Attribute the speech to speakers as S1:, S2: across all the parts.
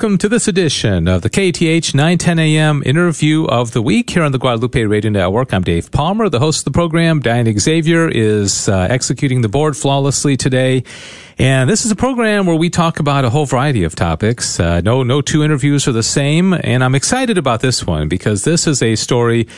S1: Welcome to this edition of the KATH 910 AM interview of the week here on the Guadalupe Radio Network. I'm Dave Palmer, the host of the program. Diane Xavier is uh, executing the board flawlessly today. And this is a program where we talk about a whole variety of topics. Uh, no, no two interviews are the same. And I'm excited about this one because this is a story,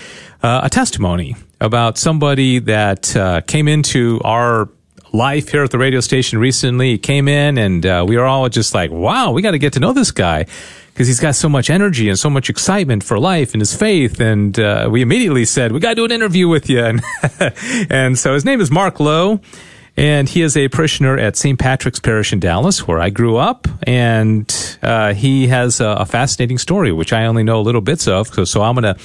S1: uh, a testimony about somebody that uh, came into our life here at the radio station recently. He came in and uh, we were all just like, wow, we got to get to know this guy because he's got so much energy and so much excitement for life and his faith. And uh, we immediately said, we got to do an interview with you. And, and so his name is Mark Lowe. And he is a parishioner at St. Patrick's Parish in Dallas, where I grew up. And uh, he has a, a, fascinating story, which I only know little bits of. So, so I'm going to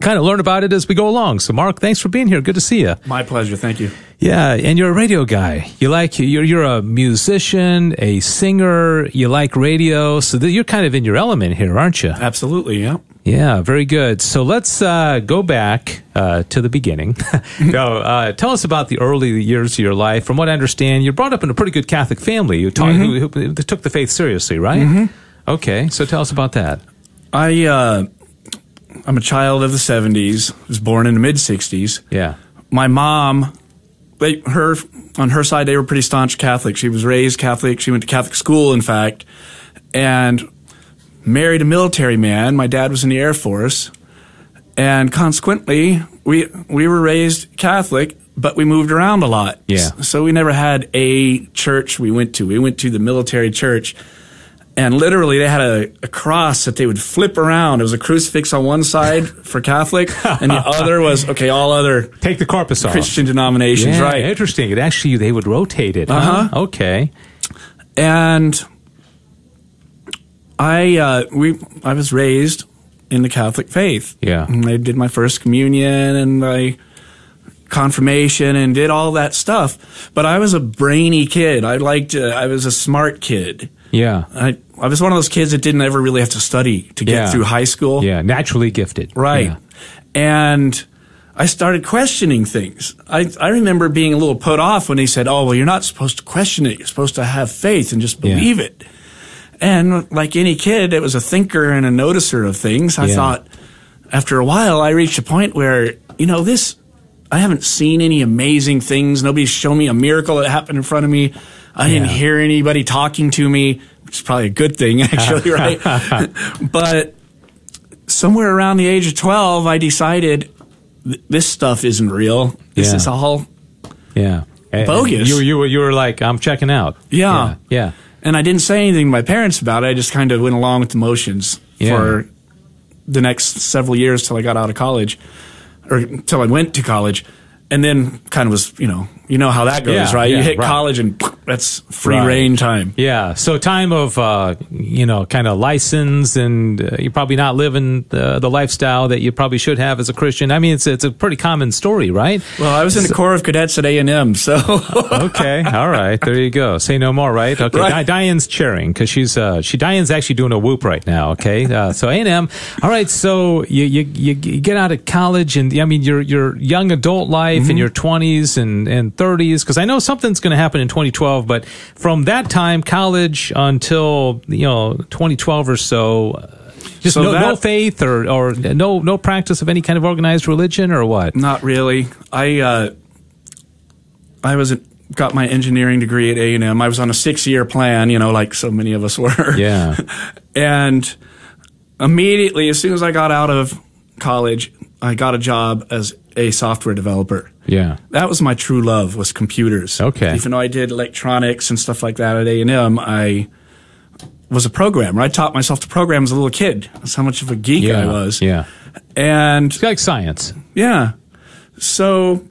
S1: kind of learn about it as we go along. So, Mark, thanks for being here. Good to see you.
S2: My pleasure. Thank you.
S1: Yeah, and you're a radio guy. You like you're you're a musician, a singer. You like radio, so you're kind of in your element here, aren't you?
S2: Absolutely. Yeah.
S1: Yeah, very good. So let's uh, go back uh, to the beginning. no, uh, tell us about the early years of your life. From what I understand, you're brought up in a pretty good Catholic family. You taught, mm-hmm. who, who, took the faith seriously, right?
S2: Mm-hmm.
S1: Okay, so tell us about that.
S2: I uh, I'm a child of the 70s. Was born in the mid 60s.
S1: Yeah.
S2: My mom they her on her side they were pretty staunch Catholic. She was raised Catholic. She went to Catholic school, in fact, and married a military man. My dad was in the Air Force, and consequently, we we were raised Catholic, but we moved around a lot.
S1: Yeah.
S2: So we never had a church we went to. We went to the military church and literally they had a, a, cross that they would flip around. It was a crucifix on one side for Catholic, and the other was okay. All other
S1: take the corpus
S2: off. Christian denominations,
S1: yeah,
S2: right?
S1: Interesting. It actually they would rotate it.
S2: Uh-huh.
S1: Huh? Okay.
S2: And I uh, we I was raised in the Catholic faith.
S1: Yeah.
S2: And I did my first communion and my confirmation and did all that stuff. But I was a brainy kid. I liked. Uh, I was a smart kid.
S1: Yeah.
S2: I, I was one of those kids that didn't ever really have to study to get
S1: yeah.
S2: through high school.
S1: Yeah, naturally gifted.
S2: Right.
S1: Yeah.
S2: And I started questioning things. I, I remember being a little put off when he said, Oh, well, you're not supposed to question it. You're supposed to have faith and just believe
S1: yeah.
S2: it. And like any kid it was a thinker and a noticer of things, I thought after a while, I reached a point where, you know, this, I haven't seen any amazing things. Nobody's shown me a miracle that happened in front of me. I didn't hear anybody talking to me, is probably a good thing, actually, right? but somewhere around the age of 12, I decided th- this stuff isn't real. This
S1: Yeah.
S2: is all
S1: Yeah.
S2: Eh, eh, bogus.
S1: You, you, were- you were like, I'm checking out.
S2: Yeah.
S1: Yeah. yeah.
S2: And I didn't say anything to my parents about it. I just kind of went along with the motions
S1: Yeah.
S2: for the next several years till I got out of college, or till I went to college, and then kind of was, you know, you know how that goes,
S1: Yeah,
S2: right?
S1: yeah,
S2: you hit
S1: right.
S2: college and that's free
S1: Right.
S2: rein time.
S1: Yeah. So time of, uh, you know, kind of license and uh, you're probably not living the, the lifestyle that you probably should have as a Christian. I mean, it's, it's a pretty common story, right?
S2: Well, I was in the Corps of Cadets at A and M, so
S1: okay. All right. There you go. Say no more, right? Okay.
S2: Right.
S1: Di- Diane's cheering because she's, uh, she, Diane's actually doing a whoop right now. Okay. Uh, so A&M. All right. So you, you, you, you get out of college and I mean, your, your young adult life in your twenties and, and thirties. Cause I know something's going to happen in 2012, but from that time, college until, you know, 2012 or so, uh, just
S2: So
S1: no, no faith or, or no, no practice of any kind of organized religion or what?
S2: not really. I uh, I was got my engineering degree at A and M. I was on a six year plan, you know, like so many of us were.
S1: Yeah.
S2: and immediately, as soon as I got out of college, I got a job as a software developer.
S1: Yeah.
S2: That was my true love was computers.
S1: Okay.
S2: Even though I did electronics and stuff like that at A and M, I was a programmer. I taught myself to program as a little kid. That's how much of a geek
S1: Yeah.
S2: I was.
S1: Yeah.
S2: And
S1: It's like science.
S2: yeah. So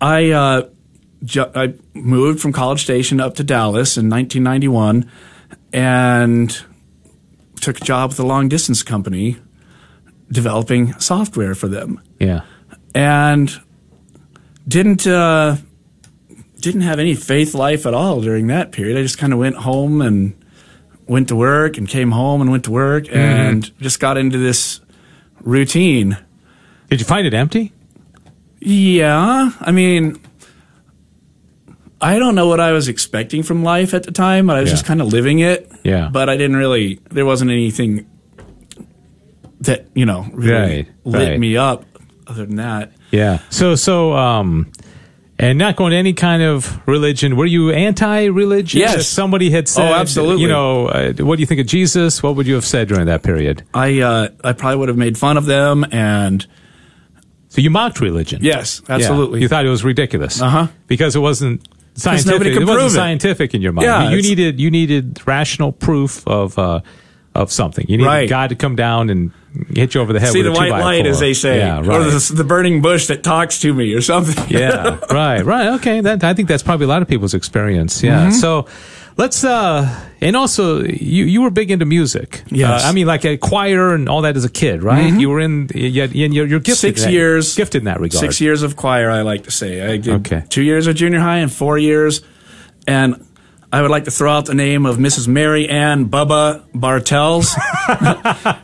S2: I uh, ju- I moved from College Station up to Dallas in 1991 and took a job with a long distance company developing software for them.
S1: Yeah.
S2: And didn't uh, didn't have any faith life at all during that period. I just kind of went home and went to work and came home and went to work and just got into this routine.
S1: Did you find it empty?
S2: Yeah, I mean, I don't know what I was expecting from life at the time, but I was
S1: Yeah.
S2: just kind of living it.
S1: Yeah.
S2: But I didn't really. There wasn't anything that you know really
S1: Right,
S2: lit
S1: right.
S2: me up. Other than that,
S1: Yeah. So so um and not going to any kind of religion. Were you anti-religion?
S2: Yes.
S1: If somebody had said,
S2: Oh, absolutely.
S1: You know, uh, what do you think of Jesus? What would you have said during that period?
S2: I uh, I probably would have made fun of them and
S1: So you mocked religion.
S2: yes,
S1: Yeah.
S2: absolutely.
S1: You thought it was ridiculous.
S2: Uh-huh.
S1: Because it wasn't scientific.
S2: nobody could
S1: it wasn't
S2: it.
S1: scientific in your mind.
S2: Yeah,
S1: you
S2: it's-
S1: needed you needed rational proof of uh, of something. You need
S2: Right.
S1: God to come down and hit you over the head
S2: See
S1: with
S2: the white light, as they say,
S1: Yeah,
S2: or the, the burning bush that talks to me, or something.
S1: yeah, right, right. Okay, that I think that's probably a lot of people's experience. Yeah.
S2: Mm-hmm.
S1: So let's uh and also you you were big into music.
S2: Yes.
S1: Uh, I mean like a choir and all that as a kid, right? You were in you, you're, you're gifted
S2: Six
S1: that-
S2: years.
S1: gifted in that regard.
S2: Six years of choir, I like to say. I did
S1: Okay.
S2: two years of junior high and four years. And I would like to throw out the name of Mrs. Mary Ann Bubba Bartels.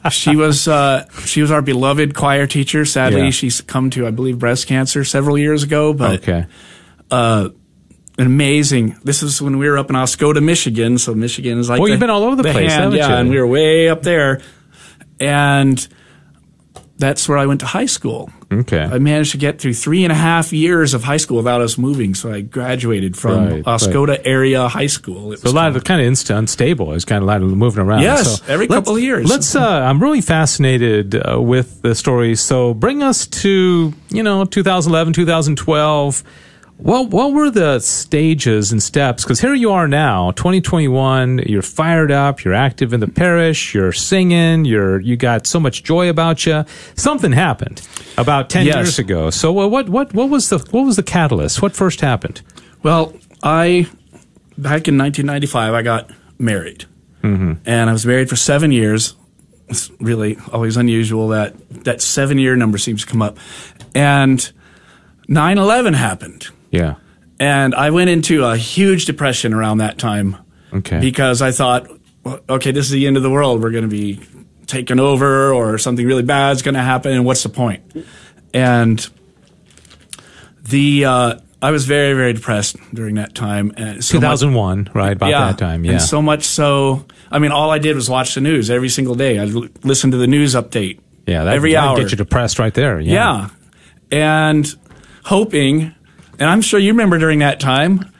S2: she was uh, she was our beloved choir teacher. Sadly,
S1: Yeah.
S2: she succumbed to, I believe, breast cancer several years ago. But
S1: Okay.
S2: an amazing. This is when we were up in Oscoda, Michigan. So Michigan is like
S1: Well,
S2: the-
S1: you've been all over the place,
S2: hand, yeah,
S1: you?
S2: and we were way up there, and that's where I went to high school.
S1: Okay.
S2: I managed to get through three and a half years of high school without us moving. So I graduated from
S1: Right,
S2: Oscoda area high school. It
S1: So a lot of the kind of inst- unstable. It's kind of a lot of moving around.
S2: Yes,
S1: So
S2: every couple of years.
S1: Let's. Uh, I'm really fascinated uh, with the stories. So bring us to you know 2011, 2012. What what were the stages and steps? Because here you are now, 2021. You're fired up. You're active in the parish. You're singing. You're you got so much joy about you. Something happened about 10
S2: Yes.
S1: years ago. So what what what was the what was the catalyst? What first happened?
S2: Well, I back in 1995, I got married, mm-hmm. and I was married for seven years. It's really always unusual that that seven year number seems to come up, and 9/11 happened,
S1: Yeah.
S2: and I went into a huge depression around that time.
S1: Okay.
S2: because I thought, okay, this is the end of the world. We're going to be taken over, or something really bad is going to happen, and what's the point? And the uh, I was very very depressed during that time. And so much-
S1: 2001, right? About that time. Yeah.
S2: and so much so. I mean, all I did was watch the news every single day. I l- listened to the news update.
S1: Yeah, that,
S2: every hour.
S1: get you depressed right there. Yeah.
S2: Yeah. And hoping, and I'm sure you remember during that time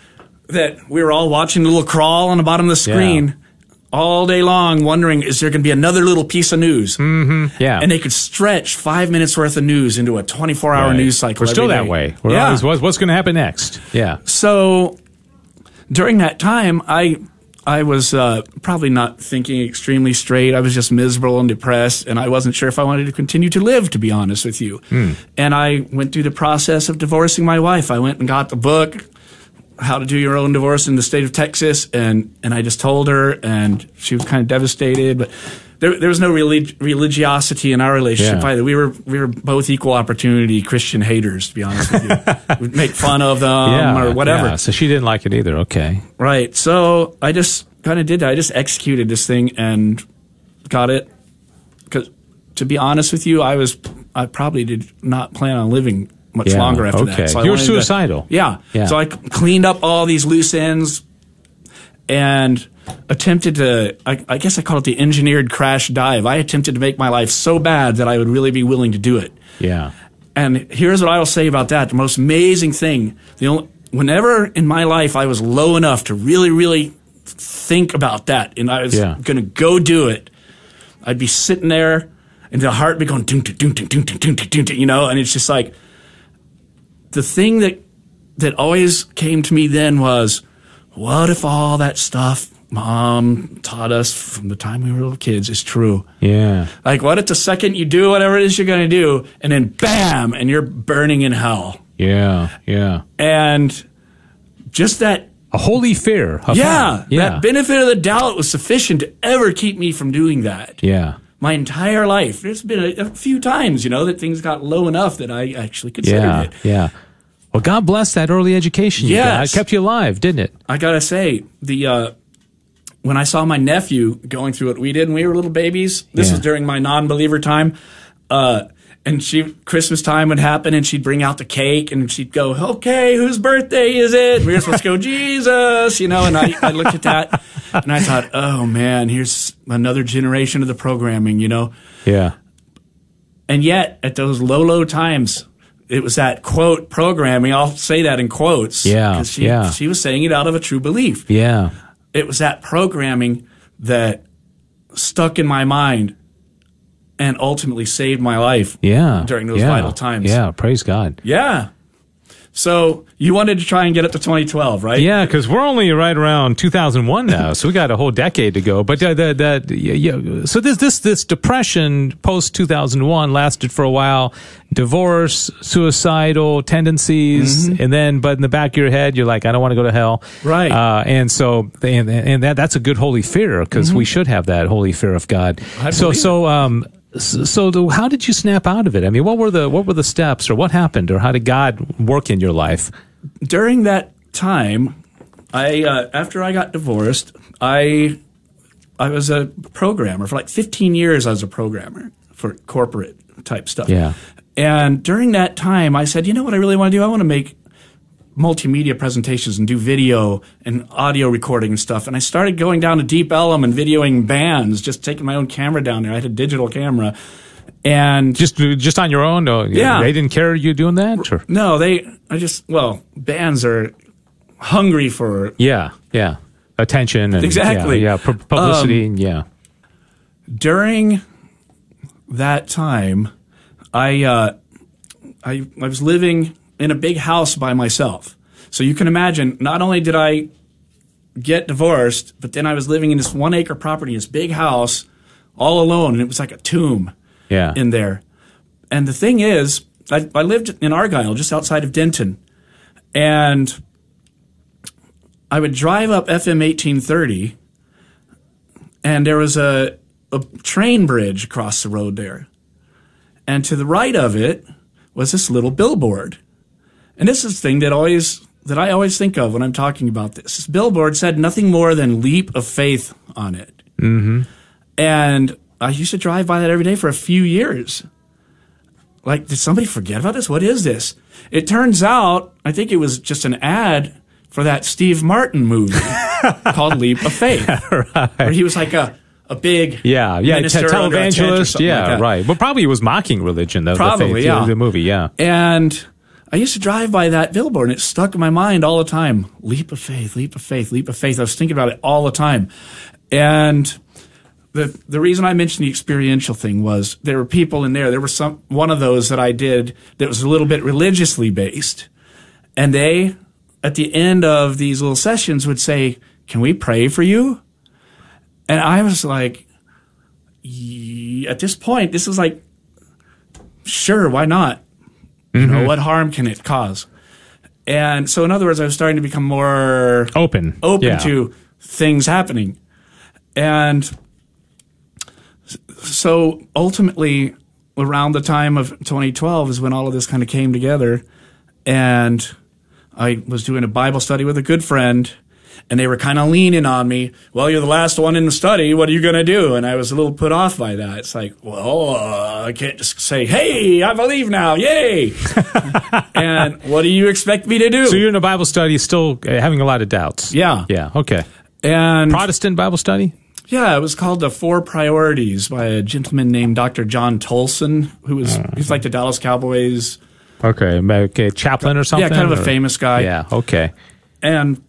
S2: that we were all watching the little crawl on the bottom of the screen
S1: Yeah.
S2: all day long, wondering, is there going to be another little piece of news? Mm-hmm.
S1: Yeah.
S2: And they could stretch five minutes worth of news into a 24 hour
S1: Right.
S2: news cycle.
S1: We're still that way. We're
S2: yeah.
S1: always, what's going to happen next? Yeah.
S2: So during that time, I I was uh, probably not thinking extremely straight. I was just miserable and depressed, and I wasn't sure if I wanted to continue to live. To be honest with you, and I went through the process of divorcing my wife. I went and got the book. How to do your own divorce in the state of Texas, and and I just told her, and she was kind of devastated. But there, there was no relig- religiosity in our relationship
S1: Yeah.
S2: either. We were we were both equal opportunity Christian haters, to be honest with you. We'd make fun of them
S1: yeah.
S2: or whatever.
S1: Yeah. So she didn't like it either. Okay.
S2: Right. So I just kind of did that. I just executed this thing and got it. Because to be honest with you, I was I probably did not plan on living much
S1: Yeah,
S2: longer after
S1: okay.
S2: that. I
S1: You were
S2: wanted to-
S1: suicidal.
S2: yeah.
S1: Yeah.
S2: So I cleaned up all these loose ends and attempted to. I, I guess I call it the engineered crash dive. I attempted to make my life so bad that I would really be willing to do it.
S1: Yeah.
S2: And here's what I will say about that: the most amazing thing, the only, whenever in my life I was low enough to really, really think about that, and I was
S1: Yeah.
S2: going to go do it, I'd be sitting there, and the heart would be going doom, doom, doom, doom, doom, doom, doom, doom, you know, and it's just like the thing that that always came to me then was, what if all that stuff mom taught us from the time we were little kids is true?
S1: Yeah.
S2: Like, what if the second you do whatever it is you're going to do, and then bam, and you're burning in hell?
S1: Yeah. Yeah.
S2: And just that,
S1: A holy fear. Of
S2: yeah.
S1: Yeah.
S2: that benefit of the doubt was sufficient to ever keep me from doing that.
S1: yeah.
S2: My entire life. There's been a, a few times, you know, that things got low enough that I actually considered
S1: Yeah.
S2: it.
S1: Yeah. Well, God bless that early education you got. It kept you alive, didn't it?
S2: I gotta say, the uh, when I saw my nephew going through what we did when we were little babies, this
S1: Yeah.
S2: was during my non-believer time, uh, and she Christmas time would happen, and she'd bring out the cake, and she'd go, "Okay, whose birthday is it?" We were supposed to go, "Jesus," you know. And I, I looked at that, and I thought, "Oh man, here's another generation of the programming," you know.
S1: Yeah.
S2: And yet, at those low, low times, it was that quote programming. I'll say that in quotes.
S1: Yeah,
S2: She,
S1: yeah.
S2: She was saying it out of a true belief.
S1: Yeah.
S2: It was that programming that stuck in my mind and ultimately saved my life.
S1: Yeah.
S2: During those
S1: yeah.
S2: vital times.
S1: Yeah. Praise God.
S2: Yeah. So you wanted to try and get up to 2012, right?
S1: Yeah, because we're only right around 2001 now, so we got a whole decade to go. But uh, that that yeah, yeah. So this this this depression post 2001 lasted for a while. Divorce, suicidal tendencies, and then but in the back of your head, you're like, I don't want to go to hell.
S2: Right.
S1: Uh, and so and and that that's a good holy fear because we should have that holy fear of God.
S2: I
S1: so so um. So, so the, how did you snap out of it? I mean, what were the what were the steps, or what happened, or how did God work in your life?
S2: During that time, I uh, after I got divorced, I I was a programmer for like 15 years. I was a programmer for corporate type stuff.
S1: Yeah.
S2: And during that time, I said, you know what I really want to do? I want to make multimedia presentations and do video and audio recording and stuff. And I started going down to Deep Ellum and videoing bands, just taking my own camera down there. I had a digital camera. And
S1: Just just on your own? No,
S2: Yeah.
S1: they didn't care you doing that. Or?
S2: no, they, I just, well, bands are hungry for
S1: Yeah, yeah, attention and
S2: Exactly. Um,
S1: Yeah, yeah pu- publicity. and yeah,
S2: during that time, I, uh, I, I was living in a big house by myself. So you can imagine, not only did I get divorced, but then I was living in this one acre property, this big house, all alone, and it was like a tomb
S1: yeah,
S2: in there. And the thing is, I, I lived in Argyle, just outside of Denton, and I would drive up FM 1830, and there was a, a train bridge across the road there. And to the right of it was this little billboard. And this is the thing that always that I always think of when I'm talking about this. This billboard said nothing more than leap of faith on it. Mm-hmm. And I used to drive by that every day for a few years. Like, did somebody forget about this? What is this? It turns out, I think it was just an ad for that Steve Martin movie called Leap of Faith. Where he was like a, a big
S1: yeah, yeah. Te-
S2: minister under a tent or
S1: televangelist. Yeah,
S2: like
S1: right. But probably it was mocking religion. Though, the, the
S2: Probably,
S1: faith,
S2: yeah.
S1: The movie. Yeah,
S2: And I used to drive by that billboard and it stuck in my mind all the time. Leap of faith, leap of faith, leap of faith. I was thinking about it all the time. And the the reason I mentioned the experiential thing was there were people in there. There was some one of those that I did that was a little bit religiously based. And they at the end of these little sessions would say, "Can we pray for you?" And I was like, at this point, this was like, sure, why not? You know, mm-hmm. what harm can it cause? And so, in other words, I was starting to become more
S1: open,
S2: open
S1: Yeah.
S2: to things happening. And so ultimately, around the time of 2012 is when all of this kind of came together. And I was doing a Bible study with a good friend, and they were kind of leaning on me. Well, you're the last one in the study. What are you going to do? And I was a little put off by that. It's like, well, uh, I can't just say, hey, I believe now. Yay. and what do you expect me to do?
S1: So you're in a Bible study, still uh, having a lot of doubts.
S2: yeah.
S1: Yeah. Okay.
S2: And
S1: Protestant Bible study.
S2: Yeah, it was called The Four Priorities by a gentleman named Dr. John Tolson, who was uh-huh. he's like the Dallas Cowboys.
S1: Okay. Okay. Chaplain or something.
S2: Yeah, kind of a famous guy.
S1: Yeah. Okay.
S2: And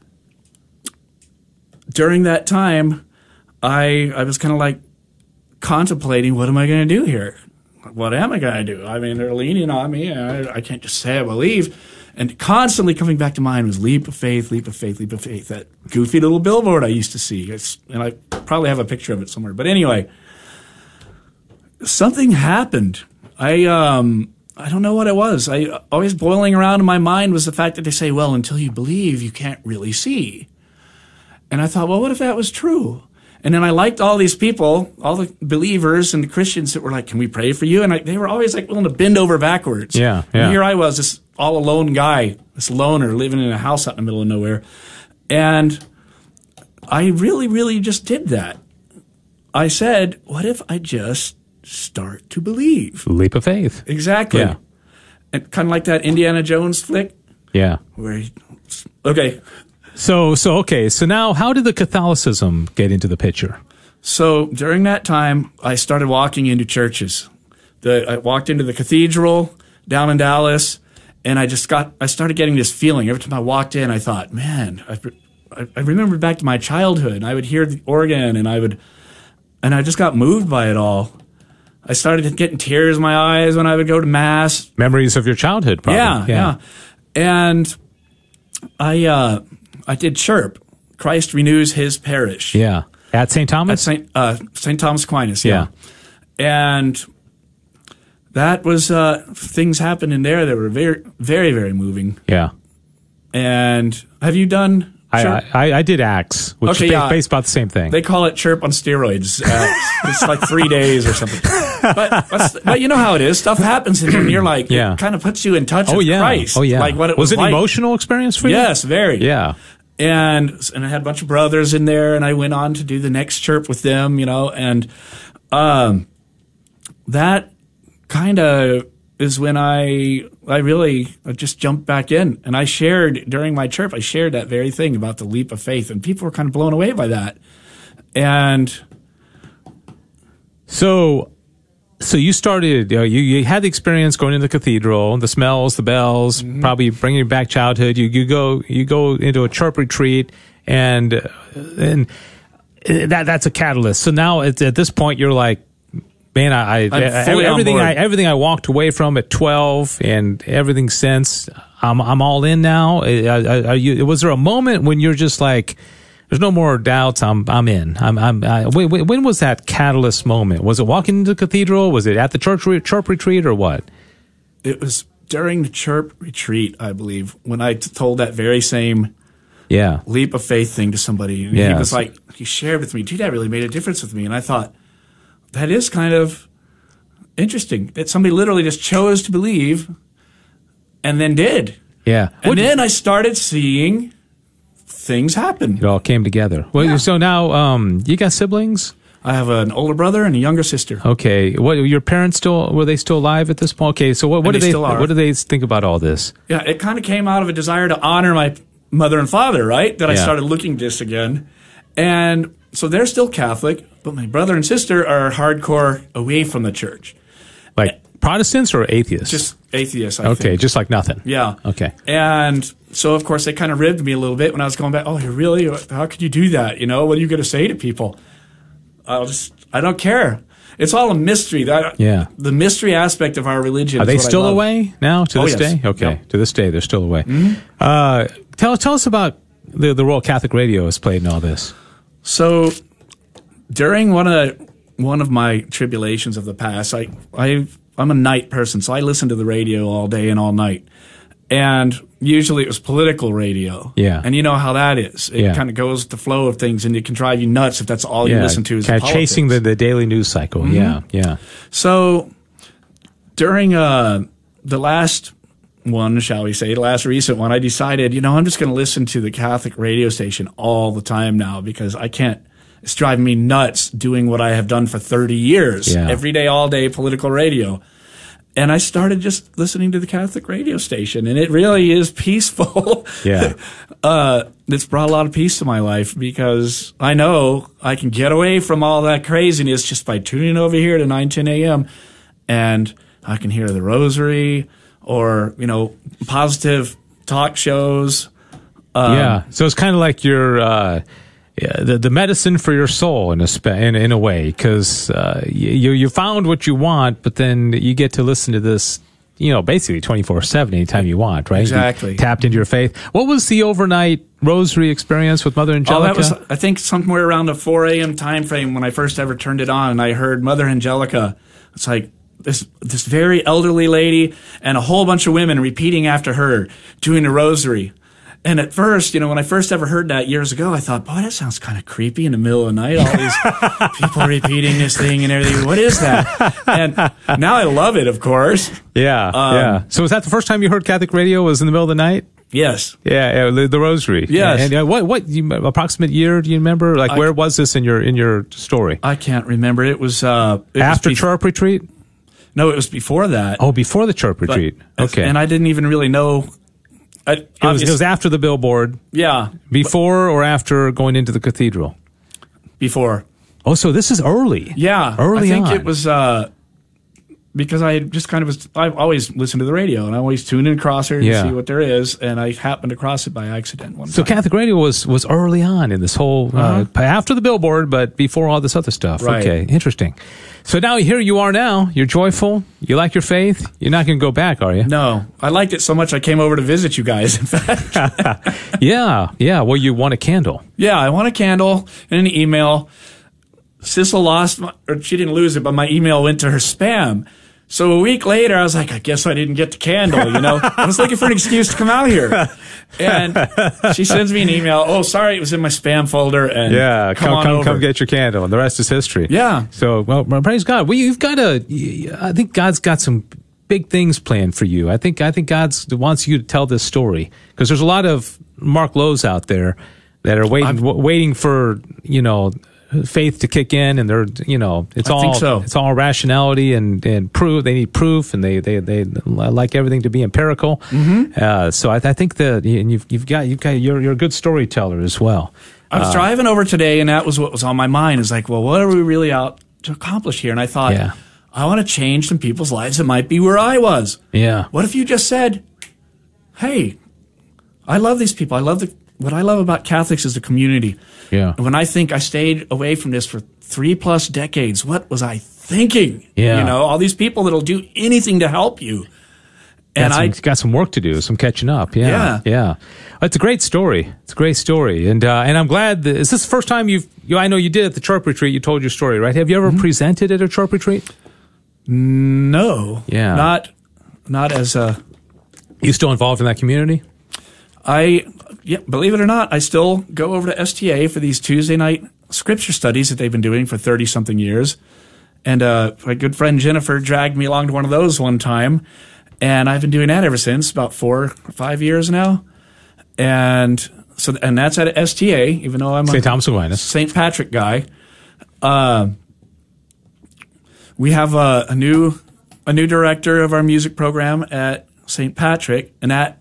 S2: during that time, I I was kind of like contemplating what am I going to do here? What am I going to do? I mean, they're leaning on me. I, I can't just say I believe. And constantly coming back to mind was leap of faith, leap of faith, leap of faith. That goofy little billboard I used to see. It's, and I probably have a picture of it somewhere. But anyway, something happened. I um I don't know what it was. I always boiling around in my mind was the fact that they say, well, until you believe, you can't really see. And I thought, well, what if that was true? And then I liked all these people, all the believers and the Christians that were like, "Can we pray for you?" And I, they were always like willing to bend over backwards.
S1: Yeah,
S2: And here I was, this all alone guy, this loner living in a house out in the middle of nowhere, and I really, really just did that. I said, "What if I just start to believe.
S1: Leap of faith.
S2: Exactly.
S1: Yeah.
S2: And kind of like that Indiana Jones flick
S1: Yeah.
S2: where he, okay.
S1: So so okay. So now, how did the Catholicism get into the picture?
S2: So during that time, I started walking into churches. The, I walked into the cathedral down in Dallas, and I just got, I started getting this feeling. Every time I walked in, I thought, man, I, I, I remembered back to my childhood, and I would hear the organ, and I would, and I just got moved by it all. I started getting tears in my eyes when I would go to mass.
S1: Memories of your childhood, probably.
S2: Yeah, yeah. And I, uh, I did chirp. Christ renews his parish.
S1: Yeah. At St. Thomas.
S2: At St. Uh, St. Thomas Aquinas,
S1: Yeah.
S2: yeah. And that was uh, things happened in there that were very, very, very moving.
S1: Yeah.
S2: And have you done?
S1: I. I, I did Acts, which
S2: Okay,
S1: is
S2: yeah.
S1: based about the same thing.
S2: they call it chirp on steroids. Uh, it's like three days or something. But, but you know how it is. Stuff happens and you're like,
S1: Yeah.
S2: it kind of puts you in touch
S1: oh,
S2: with
S1: yeah.
S2: Christ.
S1: Oh, yeah.
S2: Like what it
S1: was
S2: was,
S1: it an
S2: like.
S1: emotional experience for you?
S2: Yes, very.
S1: Yeah.
S2: and and I had a bunch of brothers in there, and I went on to do the next chirp with them, you know, and um, that kind of is when I I really I just jumped back in, and I shared during my chirp, I shared that very thing about the leap of faith, and people were kind of blown away by that, and
S1: So, so you started. Uh, you you had the experience going into the cathedral, the smells, the bells,
S2: Mm-hmm.
S1: probably bringing back childhood. You you go you go into a church retreat, and and that that's a catalyst. So now at, at this point, you're like. Man, I, I everything. I everything I walked away from at twelve and everything since I'm I'm all in now. Are you? Was there a moment when you're just like, there's no more doubts. I'm I'm in. I'm I'm. I, when, when when was that catalyst moment? Was it walking into the cathedral? Was it at the church re- church retreat or what?
S2: it was during the chirp retreat, I believe, when I t- told that very same
S1: Yeah,
S2: leap of faith thing to somebody. And he was like, he shared with me, dude, that really made a difference with me. And I thought, that is kind of interesting that somebody literally just chose to believe and then did.
S1: yeah.
S2: And
S1: What-
S2: then I started seeing things happen.
S1: it all came together. Well, so now um, you got siblings.
S2: I have an older brother and a younger sister.
S1: Okay, what your parents still were they still alive at this point? Okay, so what, what do
S2: they
S1: they
S2: still are.
S1: what do they think about all this?
S2: Yeah, it kind of came out of a desire to honor my mother and father, right? That I started looking this again. And so they're still Catholic, but my brother and sister are hardcore away from the church.
S1: Like Protestants or atheists?
S2: Just atheists, I
S1: okay,
S2: think.
S1: just like nothing.
S2: Yeah.
S1: Okay.
S2: And so, of course, they kind of ribbed me a little bit when I was going back. Oh, you really? How could you do that? You know, what are you going to say to people? I'll just, I don't care. It's all a mystery. That,
S1: Yeah.
S2: The mystery aspect of our religion.
S1: Are
S2: is
S1: they still away now to
S2: Oh,
S1: this
S2: yes.
S1: day? Okay.
S2: Mm-hmm.
S1: to this day they're still away. Uh, tell tell us about the the role Catholic radio has played in all this.
S2: So during one of the, one of my tribulations of the past, I I I'm a night person, so I listen to the radio all day and all night. And usually it was political radio.
S1: Yeah.
S2: And you know how that is. It
S1: Yeah.
S2: kind of goes with the flow of things and it can drive you nuts if that's all you listen to is
S1: kind of.
S2: Mm-hmm.
S1: chasing the, the daily news cycle. Yeah, yeah.
S2: So during uh, the last one, shall we say, the last recent one, I decided, you know, I'm just going to listen to the Catholic radio station all the time now because I can't. It's driving me nuts doing what I have done for 30 years,
S1: Yeah.
S2: every day, all day, political radio. And I started just listening to the Catholic radio station, and it really is peaceful.
S1: Yeah.
S2: uh, it's brought a lot of peace to my life because I know I can get away from all that craziness just by tuning over here to 9, 10 a.m. and I can hear the rosary or, you know, positive talk shows. Um,
S1: yeah. So it's kind of like your uh, yeah, the the medicine for your soul in a spe- in, in a way because uh, you you found what you want, but then you get to listen to this. You know, basically twenty four seven anytime you want, right? You
S2: Exactly.
S1: tapped into your faith. What was the overnight rosary experience with Mother
S2: Oh,
S1: Angelica?
S2: that was, I think, somewhere around the 4 a.m. time frame when I first ever turned it on, and I heard Mother Angelica. It's like this this very elderly lady and a whole bunch of women repeating after her, doing the rosary. And at first, you know, when I first ever heard that years ago, I thought, boy, that sounds kind of creepy in the middle of the night. All these people repeating this thing and everything. What is that? And now I love it, of course.
S1: yeah,
S2: Um,
S1: yeah. So was that the first time you heard Catholic radio? Was in the middle of the night?
S2: Yes.
S1: Yeah, yeah, the, the Rosary.
S2: Yes.
S1: And uh, what what you, approximate year do you remember? Like
S2: I-
S1: where was this in your in your story?
S2: I can't remember. It was uh, it was
S1: After
S2: bef-
S1: chirp retreat?
S2: No, it was before that.
S1: Oh, before the chirp
S2: But-
S1: retreat. okay.
S2: And I didn't even really know. I,
S1: it, was, it was after the billboard,
S2: yeah,
S1: before or after going into the cathedral.
S2: before.
S1: Oh, so this is early.
S2: Yeah,
S1: Early
S2: I think
S1: on.
S2: it was uh, because I just kind of was. I always listen to the radio, and I always tune in Crosshair to
S1: Yeah.
S2: see what there is, and I happened across it by accident one
S1: So
S2: time.
S1: Catholic radio was was early on in this whole uh, after the billboard, but before all this other stuff.
S2: Uh-huh. Right.
S1: Okay, interesting. So now here you are. Now you're joyful. You like your faith. You're not going to go back, are you?
S2: no, I liked it so much I came over to visit you guys. In fact,
S1: Yeah, yeah. Well, you want a candle.
S2: yeah, I want a candle and an email. Sissel lost, my, or she didn't lose it, but my email went to her spam. So a week later, I was like, I guess I didn't get the candle, you know? I was looking for an excuse to come out here. And she sends me an email. Oh, sorry, it was in my spam folder. And
S1: Yeah,
S2: come,
S1: come come, come get your candle, and the rest is history.
S2: Yeah.
S1: So well, praise God. Well, you've got a. I think God's got some big things planned for you. I think I think God's wants you to tell this story because there's a lot of Mark Lowe's out there that are waiting w- waiting for you know faith to kick in and they're you know it's
S2: I
S1: all
S2: so.
S1: it's all rationality and and proof they need proof and they they they like everything to be empirical
S2: Mm-hmm.
S1: uh, so I, I think that and you've you've got you've got you're you're a good storyteller as well
S2: I was driving over today, and that was what was on my mind. Is like, well, what are we really out to accomplish here? And I thought,
S1: Yeah.
S2: I want to change some people's lives that might be where I was.
S1: yeah
S2: What if you just said, "Hey, I love these people. I love the what I love about Catholics is the community."
S1: Yeah
S2: And when I think I stayed away from this for three plus decades, what was I thinking?
S1: Yeah.
S2: You know, all these people that'll do anything to help you.
S1: got
S2: And
S1: some,
S2: I,
S1: got some work to do, some catching up. Yeah,
S2: Yeah.
S1: yeah. It's a great story. It's a great story, and uh, and I'm glad. That, is this the first time you've? You, I know you did at the chirp retreat. You told your story, right? Have you ever
S2: Mm-hmm.
S1: presented at a chirp retreat?
S2: no,
S1: Yeah.
S2: not, not as a,
S1: You still involved in that community?
S2: I, yeah, believe it or not, I still go over to STA for these Tuesday night scripture studies that they've been doing for 30 something years. And uh, my good friend Jennifer dragged me along to one of those one time. And I've been doing that ever since, about four or five years now. And so, and that's at STA, even though I'm a
S1: St. Thomas Aquinas.
S2: St. Patrick guy. Uh, we have a, a new a new director of our music program at St. Patrick, and that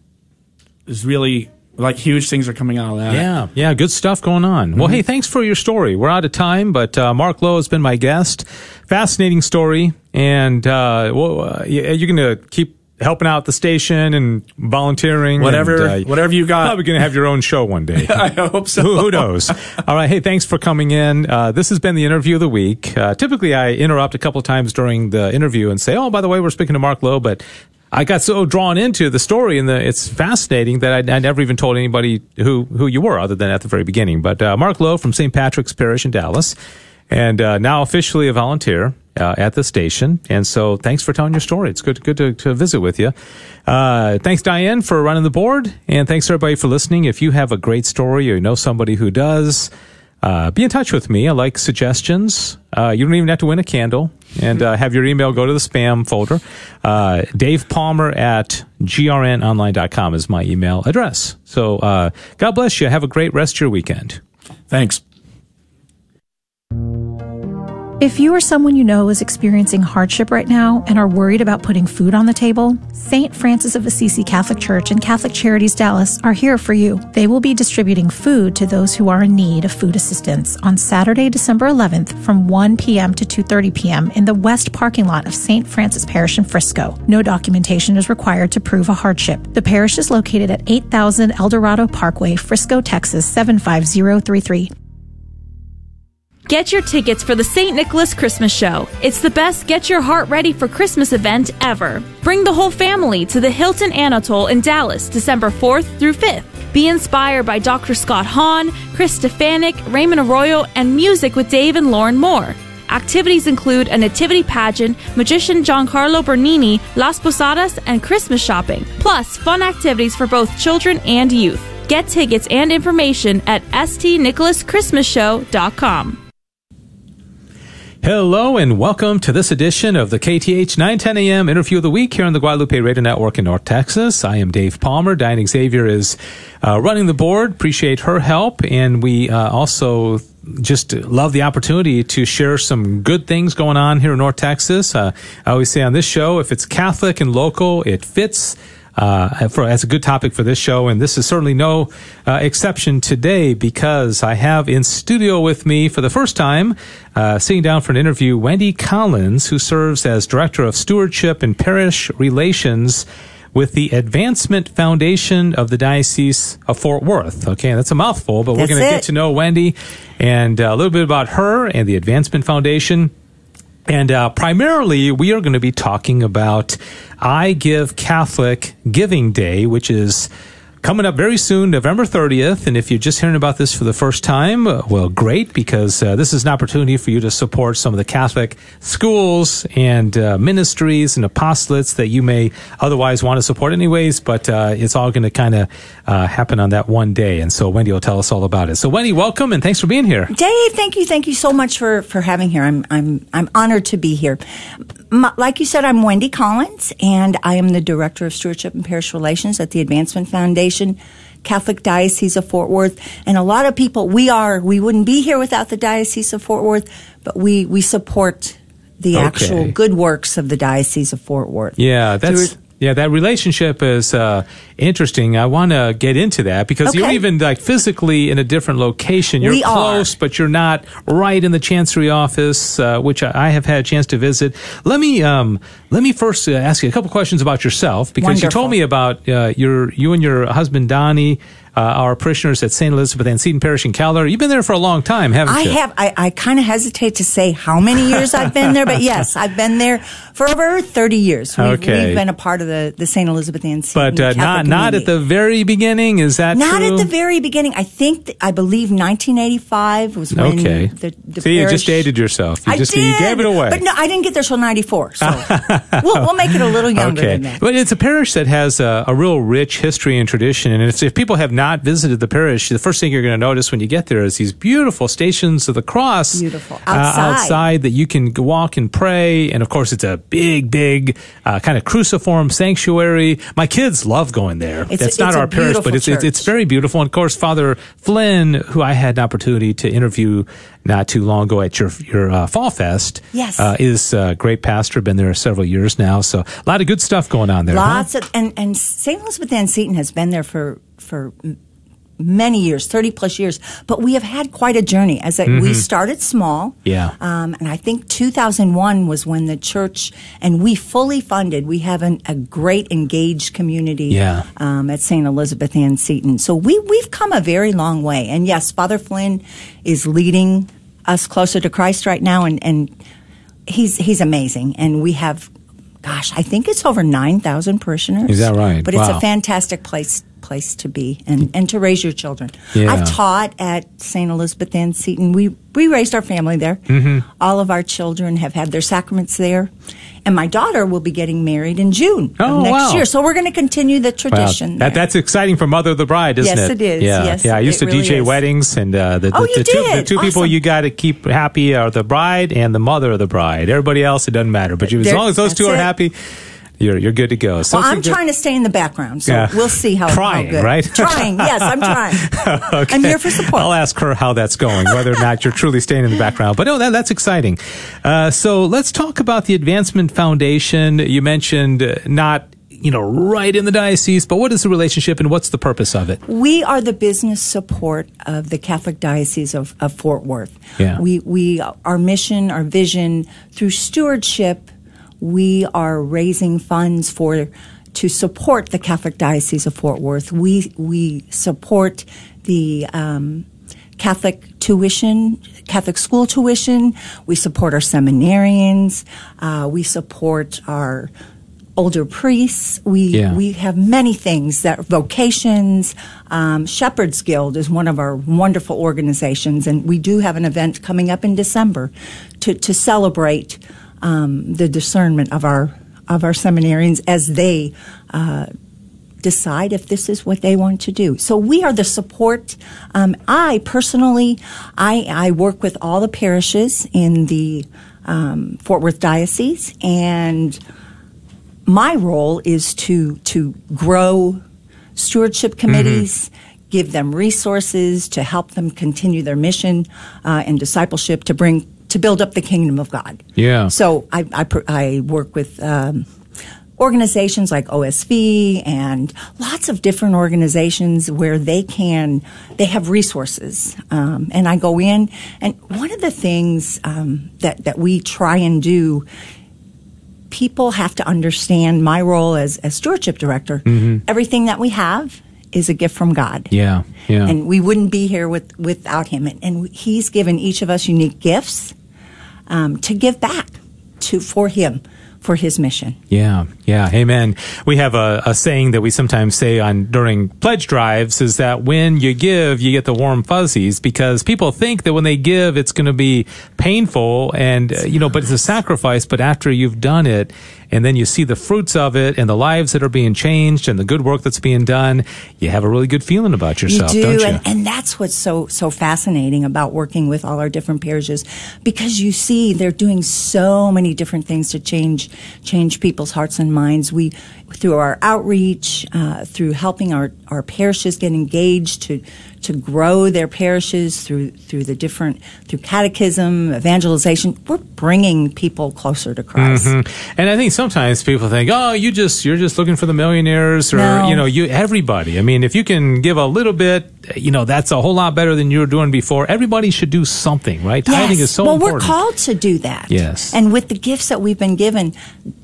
S2: is really like huge things are coming out of that.
S1: Yeah, yeah, good stuff going on. Well, hey, thanks for your story. We're out of time, but uh, Mark Lowe has been my guest. Fascinating story, and uh, well, uh, you're going to keep helping out the station and volunteering.
S2: Whatever,
S1: and, uh,
S2: whatever you got.
S1: Probably going to have your own show one day.
S2: I hope so.
S1: who, who knows? All right. Hey, thanks for coming in. Uh, this has been the interview of the week. Uh, typically, I interrupt a couple times during the interview and say, "Oh, by the way, we're speaking to Mark Lowe," but I got so drawn into the story and the, it's fascinating that I, I never even told anybody who who you were, other than at the very beginning. But uh, Mark Lowe from St. Patrick's Parish in Dallas, and uh, now officially a volunteer. Uh, at the station, and so thanks for telling your story. It's good, good to, to visit with you. Uh, thanks, Diane, for running the board, and thanks everybody for listening. If you have a great story or you know somebody who does, uh, be in touch with me. I like suggestions. Uh, you don't even have to win a candle, and uh, have your email go to the spam folder. Uh, Dave Palmer at grnonline.com is my email address. So uh, God bless you. Have a great rest of your weekend.
S2: Thanks.
S3: If you or someone you know is experiencing hardship right now and are worried about putting food on the table, St. Francis of Assisi Catholic Church and Catholic Charities Dallas are here for you. They will be distributing food to those who are in need of food assistance on Saturday, December 11th from 1 p.m. to 2:30 p.m. in the west parking lot of St. Francis Parish in Frisco. No documentation is required to prove a hardship. The parish is located at 8000 Eldorado Parkway, Frisco, Texas 75033.
S4: Get your tickets for the St. Nicholas Christmas Show. It's the best get your heart ready for Christmas event ever. Bring the whole family to the Hilton Anatole in Dallas, December 4th through 5th. Be inspired by Dr. Scott Hahn, Chris Stefanick, Raymond Arroyo, and music with Dave and Lauren Moore. Activities include a nativity pageant, magician Giancarlo Bernini, Las Posadas, and Christmas shopping, plus fun activities for both children and youth. Get tickets and information at stnicholaschristmasshow.com.
S1: Hello and welcome to this edition of the KATH 910 AM interview of the week here on the Guadalupe Radio Network in North Texas. I am Dave Palmer. Diane Xavier is uh, running the board. Appreciate her help. And we uh, also just love the opportunity to share some good things going on here in North Texas. Uh, I always say on this show, if it's Catholic and local, it fits uh, for as a good topic for this show, and this is certainly no uh, exception today because I have in studio with me for the first time, uh, sitting down for an interview, Wendy Collins, who serves as director of stewardship and parish relations with the Advancement Foundation of the Diocese of Fort Worth. Okay, that's a mouthful, but we're going to get to know Wendy and uh, a little bit about her and the Advancement Foundation. And uh, primarily, we are going to be talking about I Give Catholic Giving Day, which is coming up very soon, November 30th. And if you're just hearing about this for the first time, uh, well, great, because uh, this is an opportunity for you to support some of the Catholic schools and uh, ministries and apostolates that you may otherwise want to support anyways. But uh, it's all going to kind of uh, happen on that one day. And so Wendy will tell us all about it. So Wendy, welcome and thanks for being here.
S5: Dave, thank you. Thank you so much for, for having here. I'm, I'm, I'm honored to be here. Like you said, I'm Wendy Collins and I am the Director of Stewardship and Parish Relations at the Advancement Foundation. Catholic Diocese of Fort Worth. And a lot of people, we are, we wouldn't be here without the Diocese of Fort Worth, but we, we support the
S1: Okay.
S5: actual good works of the Diocese of Fort Worth.
S1: Yeah, that's yeah. That relationship is uh, interesting. I want to get into that because you're even like physically in a different location. You're
S5: We are.
S1: close, but you're not right in the chancery office, uh, which I have had a chance to visit. Let me um, let me first uh, ask you a couple questions about yourself because you told me about uh, your you and your husband Donnie. Uh, our parishioners at St. Elizabeth Ann Seton Parish in Keller. You've been there for a long time, haven't
S5: I
S1: you?
S5: I have. I, I kind of hesitate to say how many years I've been there, but yes, I've been there for over thirty years. We've,
S1: Okay.
S5: we've been a part of the, the St. Elizabeth Ann Seton
S1: But uh, not not at the very beginning. Is that
S5: Not
S1: true?
S5: at the very beginning. I think th- I believe 1985 was when
S1: Okay.
S5: the, the
S1: See, you
S5: parish-
S1: just dated yourself. You
S5: I
S1: just
S5: did,
S1: you gave it away.
S5: but no, I didn't get there till 94. So we'll, we'll make it a little younger
S1: okay.
S5: than that.
S1: But it's a parish that has a, a real rich history and tradition. And if people have not visited the parish, the first thing you're going to notice when you get there is these beautiful stations of the cross.
S5: Beautiful.
S1: uh,
S5: Outside.
S1: outside that you can walk and pray. And of course, it's a big, big uh, kind of cruciform sanctuary. My kids love going there.
S5: It's-
S1: That's not our parish, but it's, it's, it's very beautiful. And of course, Father Flynn, who I had an opportunity to interview not too long ago at your, your uh, Fall Fest,
S5: Yes.
S1: uh, is a great pastor, been there several years now. So a lot of good stuff going on there. huh?
S5: Lots of and and St. Elizabeth Ann Seton has been there for for many years, thirty plus years. But we have had quite a journey. As a, we started small,
S1: Mm-hmm. Yeah.
S5: um, and I think 2001 was when the church and we fully funded. We have an, a great engaged community,
S1: Yeah.
S5: um, at St. Elizabeth Ann Seton. So we we've come a very long way. And yes, Father Flynn is leading us closer to Christ right now, and and he's he's amazing. And we have, gosh, I think it's over nine thousand parishioners.
S1: Is that right?
S5: But it's a fantastic place place to be and, and to raise your children.
S1: Yeah.
S5: I've taught at St. Elizabeth Ann Seton. We we raised our family there.
S1: Mm-hmm.
S5: All of our children have had their sacraments there. And my daughter will be getting married in June
S1: Oh,
S5: of next
S1: wow.
S5: year. So we're going to continue the
S1: Wow.
S5: tradition.
S1: That, that's exciting for Mother of the Bride, isn't
S5: Yes,
S1: it?
S5: it is.
S1: Yeah,
S5: Yes,
S1: yeah. I used to
S5: really
S1: DJ
S5: is.
S1: weddings, and uh, the,
S5: Oh,
S1: the,
S5: you
S1: the two, the two people you got to keep happy are the bride and the mother of the bride. Everybody else, it doesn't matter. But you, as long as those two are
S5: it.
S1: happy, you're you're good to go. So
S5: well, I'm trying to stay in the background, so
S1: Yeah.
S5: we'll see how,
S1: Trying,
S5: how good.
S1: right?
S5: Trying, yes, I'm trying.
S1: Okay.
S5: I'm here for support.
S1: I'll ask her how that's going, whether or not you're truly staying in the background. But no, that, that's exciting. Uh, so let's talk about the Advancement Foundation. You mentioned uh, not, you know, right in the diocese, but what is the relationship and what's the purpose of it?
S5: We are the business support of the Catholic Diocese of, of Fort Worth.
S1: Yeah.
S5: We, we, our mission, our vision, through stewardship, we are raising funds for to support the Catholic Diocese of Fort Worth. We we support the um, Catholic tuition, Catholic school tuition. We support our seminarians. Uh, we support our older priests. We
S1: Yeah.
S5: we have many things that vocations. Um, Shepherds Guild is one of our wonderful organizations, and we do have an event coming up in December to to celebrate um, the discernment of our of our seminarians as they. Uh, decide if this is what they want to do. So we are the support. Um, I personally, I, I work with all the parishes in the um, Fort Worth Diocese, and my role is to to grow stewardship committees. Give them resources to help them continue their mission uh, and discipleship to bring to build up the kingdom of God.
S1: Yeah.
S5: So I I, I work with um, organizations like OSV and lots of different organizations where they can they have resources, um, and I go in and one of the things um, that that we try and do. People have to understand my role as, as stewardship director. Everything that we have is a gift from God
S1: Yeah. Yeah.
S5: and we wouldn't be here with, without him. And, and he's given each of us unique gifts um, to give back to for him for his mission.
S1: Yeah, yeah, amen. We have a, a saying that we sometimes say on during pledge drives is that when you give, you get the warm fuzzies because people think that when they give, it's going to be painful and uh, you know, but it's a sacrifice. But after you've done it, and then you see the fruits of it and the lives that are being changed and the good work that's being done, you have a really good feeling about yourself,
S5: you do,
S1: not you?
S5: And, and that's what's so so fascinating about working with all our different parishes, because you see they're doing so many different things to change change people's hearts and minds. We through our outreach, uh, through helping our, our parishes get engaged to to grow their parishes through through the different through catechism, evangelization. We're bringing people closer to Christ.
S1: Mm-hmm. And I think sometimes people think, "Oh, you just you're just looking for the millionaires, or
S5: No.
S1: you know, you everybody." I mean, if you can give a little bit, you know, that's a whole lot better than you were doing before. Everybody should do something, right? Tithing is so
S5: well,
S1: important.
S5: Well, we're called to do that.
S1: Yes.
S5: And with the gifts that we've been given,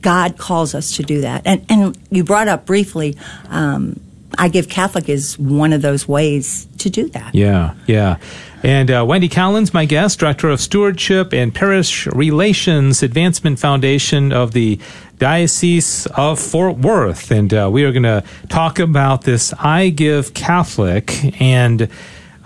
S5: God calls us to do that. And, and you brought up briefly, um, I Give Catholic is one of those ways to do that.
S1: Yeah, yeah. And uh, Wendy Collins, my guest, Director of Stewardship and Parish Relations Advancement Foundation of the Diocese of Fort Worth. And uh, we are going to talk about this I Give Catholic. And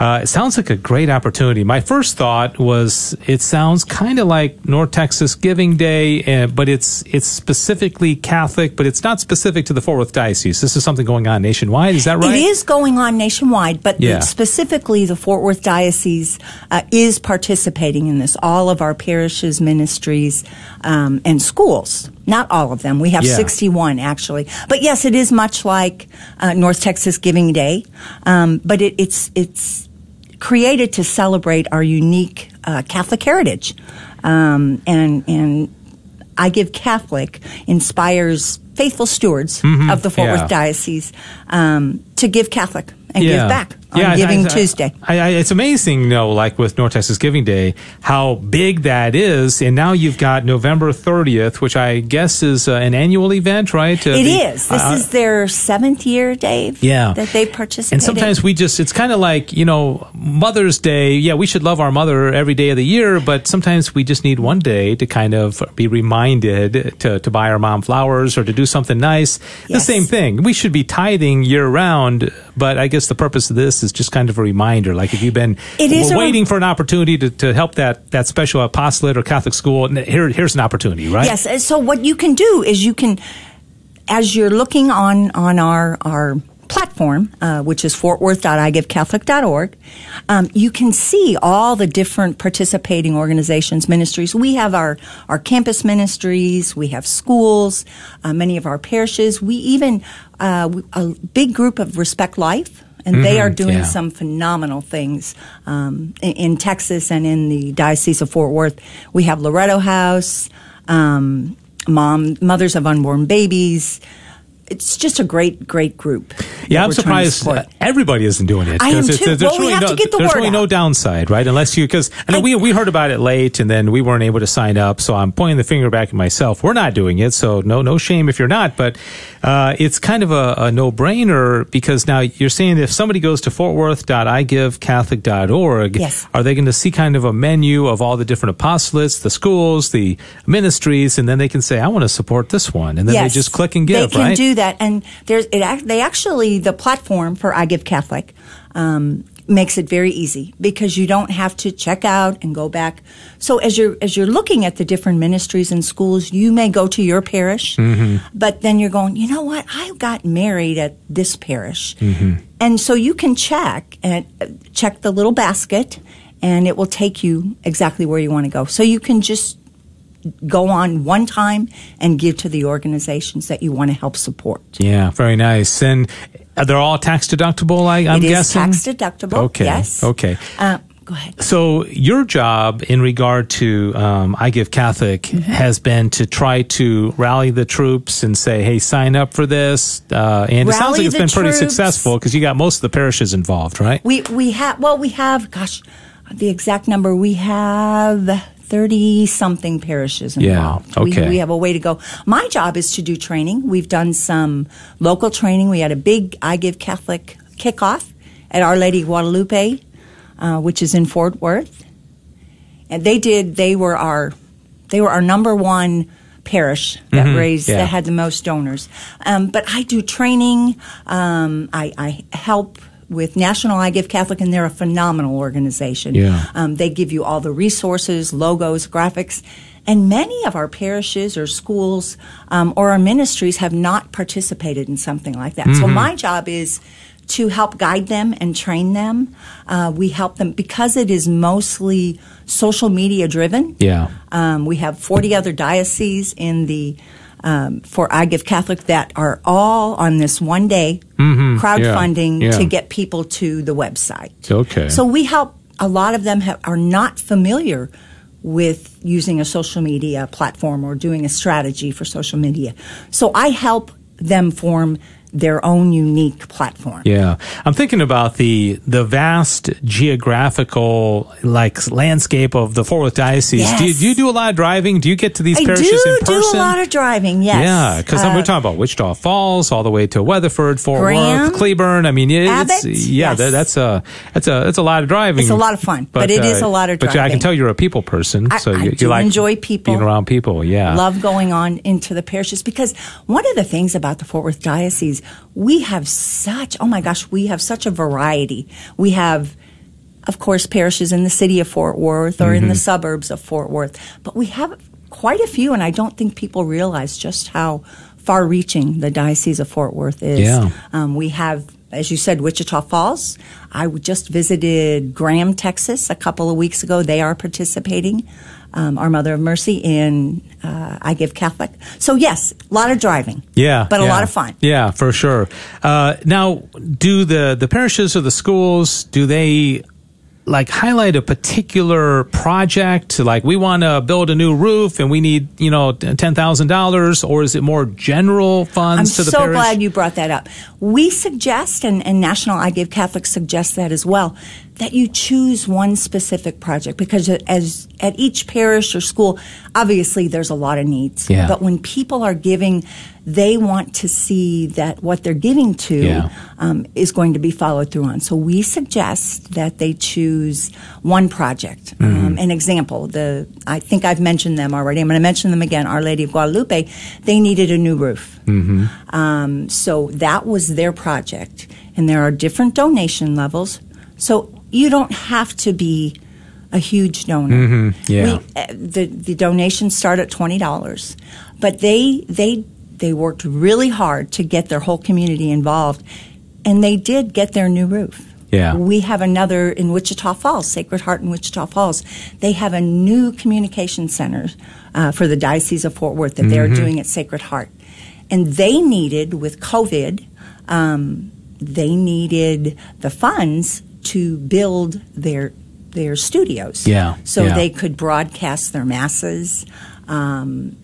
S1: uh, it sounds like a great opportunity. My first thought was it sounds kind of like North Texas Giving Day, uh, but it's it's specifically Catholic, but it's not specific to the Fort Worth Diocese. This is something going on nationwide. Is that right?
S5: It is going on nationwide, but
S1: Yeah.
S5: specifically the Fort Worth Diocese uh, is participating in this. All of our parishes, ministries, um, and schools. Not all of them. We have
S1: Yeah.
S5: 61 actually. But yes, it is much like uh, North Texas Giving Day, um, but it, it's it's created to celebrate our unique uh, Catholic heritage, um, and and I Give Catholic inspires faithful stewards of the Fort
S1: Mm-hmm. yeah.
S5: Worth Diocese um, to give Catholic and give back on
S1: I-
S5: Giving
S1: I-
S5: Tuesday.
S1: I, I, it's amazing, you know, like with North Texas Giving Day, how big that is. And now you've got November 30th, which I guess is uh, an annual event, right? Uh,
S5: It
S1: the-
S5: is. This
S1: uh,
S5: is their seventh year, Dave.
S1: Yeah.
S5: that they participate.
S1: And sometimes we just, it's kind of like, you know, Mother's Day. Yeah, we should love our mother every day of the year, but sometimes we just need one day to kind of be reminded to, to buy our mom flowers or to do something nice. The same thing. We should be tithing year round, but I guess the purpose of this is just kind of a reminder. Like if you've been
S5: It is a rem-
S1: waiting for an opportunity to, to help that, that special apostolate or Catholic school, here, here's an opportunity, right?
S5: Yes. So what you can do is you can, as you're looking on on our our platform, uh, which is fortworth.igivecatholic.org, um, you can see all the different participating organizations, ministries. We have our our campus ministries, we have schools, uh, many of our parishes. We even uh, a big group of Respect Life. And they are doing
S1: yeah.
S5: some phenomenal things um, in, in Texas and in the Diocese of Fort Worth. We have Loreto House, um, Mom, Mothers of Unborn Babies. It's just a great, great group.
S1: Yeah, I'm
S5: we're trying to
S1: surprised everybody isn't doing it.
S5: I am too.
S1: There's
S5: Well, we
S1: really
S5: have
S1: no,
S5: to get the
S1: there's
S5: word
S1: really no downside, right? Unless you, because I know
S5: I-
S1: we we heard about it late, and then we weren't able to sign up. So I'm pointing the finger back at myself. We're not doing it, so no no shame if you're not. But uh, it's kind of a, a no brainer because now you're saying if somebody goes to fortworth.igivecatholic.org,
S5: Yes.
S1: are they going to see kind of a menu of all the different apostolates, the schools, the ministries, and then they can say, I want to support this one, and then
S5: yes,
S1: they just click and give,
S5: They can
S1: right?
S5: do that, and there's it. They actually the platform for I Give Catholic um, makes it very easy because you don't have to check out and go back. So as you're as you're looking at the different ministries and schools, you may go to your parish,
S1: Mm-hmm.
S5: but then you're going, you know what? I got married at this parish,
S1: Mm-hmm.
S5: and so you can check and check the little basket, and it will take you exactly where you want to go. So you can just go on one time and give to the organizations that you want to help support.
S1: Yeah, very nice. And they're all tax deductible, I, am
S5: it is
S1: guessing?
S5: tax deductible.
S1: Okay.
S5: Yes.
S1: Okay.
S5: Uh, go ahead.
S1: So your job in regard to um, I Give Catholic
S5: Mm-hmm.
S1: has been to try to rally the troops and say, "Hey, sign up for this." Uh, and it sounds like it's been pretty successful because you got most of the parishes involved, right?
S5: We we have well we have gosh the exact number we have. 30 something parishes involved.
S1: Yeah, okay.
S5: We, we have a way to go. My job is to do training. We've done some local training. We had a big I Give Catholic kickoff at Our Lady Guadalupe, uh, which is in Fort Worth. And they did, they were our, they were our number one parish that raised,
S1: Mm-hmm. yeah.
S5: that had the most donors. Um, but I do training. Um, I, I help with National I Give Catholic, and they're a phenomenal organization.
S1: Yeah.
S5: Um, they give you all the resources, logos, graphics. And many of our parishes or schools um, or our ministries have not participated in something like that.
S1: Mm-hmm.
S5: So my job is to help guide them and train them. Uh, we help them because it is mostly social media driven.
S1: Yeah.
S5: Um, we have 40 other dioceses in the um, for I Give Catholic that are all on this one day crowdfunding
S1: Mm-hmm. yeah.
S5: to get people to the website.
S1: Okay.
S5: So we help. A lot of them have, are not familiar with using a social media platform or doing a strategy for social media. So I help them form their own unique platform.
S1: Yeah, I'm thinking about the the vast geographical like landscape of the Fort Worth diocese. Do, you, do you do a lot of driving? Do you get to these
S5: I
S1: parishes
S5: do
S1: in person?
S5: do a lot of driving. Yes.
S1: Yeah, because
S5: Uh,
S1: we're talking about Wichita Falls all the way to Weatherford, Fort
S5: Graham,
S1: Worth, Cleburne. I mean, it's
S5: Abbott,
S1: yeah,
S5: yes.
S1: that, that's a that's a that's a lot of driving.
S5: It's a lot of fun, but it is a lot of
S1: driving. But I can tell you're a people person, so
S5: I
S1: you, you like
S5: enjoy people.
S1: being around people. Yeah,
S5: love going on into the parishes because one of the things about the Fort Worth Diocese, we have such, oh my gosh, we have such a variety. We have, of course, parishes in the city of Fort Worth or in
S1: Mm-hmm.
S5: the suburbs of Fort Worth, but we have quite a few, and I don't think people realize just how far reaching the Diocese of Fort Worth is.
S1: Yeah.
S5: Um, we have, as you said, Wichita Falls. I just visited Graham, Texas a couple of weeks ago. They are participating. Um, Our Mother of Mercy in uh, I Give Catholic. So yes, a lot of driving.
S1: Yeah,
S5: but a
S1: yeah.
S5: lot of fun.
S1: Yeah, for sure. Uh, now, do the the parishes or the schools do they like highlight a particular project? Like we want to build a new roof and we need you know ten thousand dollars, or is it more general funds I'm to the
S5: so
S1: parish?
S5: glad you brought that up. We suggest, and, and National I Give Catholic suggests that as well, that you choose one specific project because as at each parish or school, obviously there's a lot of needs.
S1: Yeah.
S5: But when people are giving, they want to see that what they're giving to
S1: Yeah.
S5: um, is going to be followed through on. So we suggest that they choose one project.
S1: Mm-hmm.
S5: Um, an example, the I think I've mentioned them already. I'm going to mention them again. Our Lady of Guadalupe, they needed a new roof.
S1: Mm-hmm.
S5: Um, so that was their project, and there are different donation levels. So you don't have to be a huge donor.
S1: Mm-hmm. yeah.
S5: We, uh, the the donations start at twenty dollars, but they they they worked really hard to get their whole community involved, and they did get their new roof.
S1: Yeah.
S5: We have another in Wichita Falls, Sacred Heart in Wichita Falls. They have a new communication center uh, for the Diocese of Fort Worth that they're doing at Sacred Heart, and they needed with COVID, um, they needed the funds to build their their studios.
S1: Yeah,
S5: So
S1: yeah.
S5: they could broadcast their masses. Um,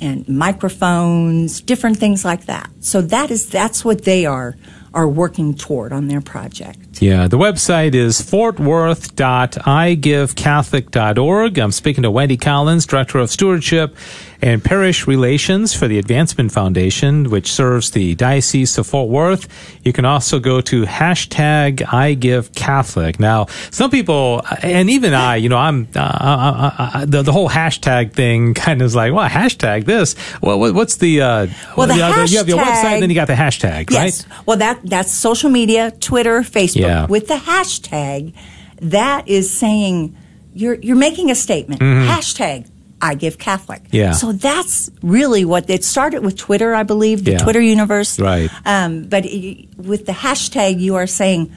S5: and microphones, different things like that. So that is that's what they are are working toward on their project.
S1: Yeah, the website is fortworth.igivecatholic.org. I'm speaking to Wendy Collins, Director of Stewardship and Parish Relations for the Advancement Foundation, which serves the Diocese of Fort Worth. You can also go to hashtag I Give Catholic. Now, some people, and even I, you know, I'm, uh, uh, uh, the, the whole hashtag thing kind of is like, well, hashtag this. Well, what, what's the, uh,
S5: Well, the
S1: you have your website,
S5: hashtag-
S1: then you got the hashtag,
S5: Yes.
S1: right?
S5: Well, that that's social media, Twitter, Facebook.
S1: Yeah.
S5: With the hashtag, that is saying you're you're making a statement. Hashtag I give Catholic.
S1: Yeah.
S5: So that's really what it started with Twitter, I believe, the
S1: Yeah.
S5: Twitter universe.
S1: Right.
S5: Um, but y- with the hashtag, you are saying.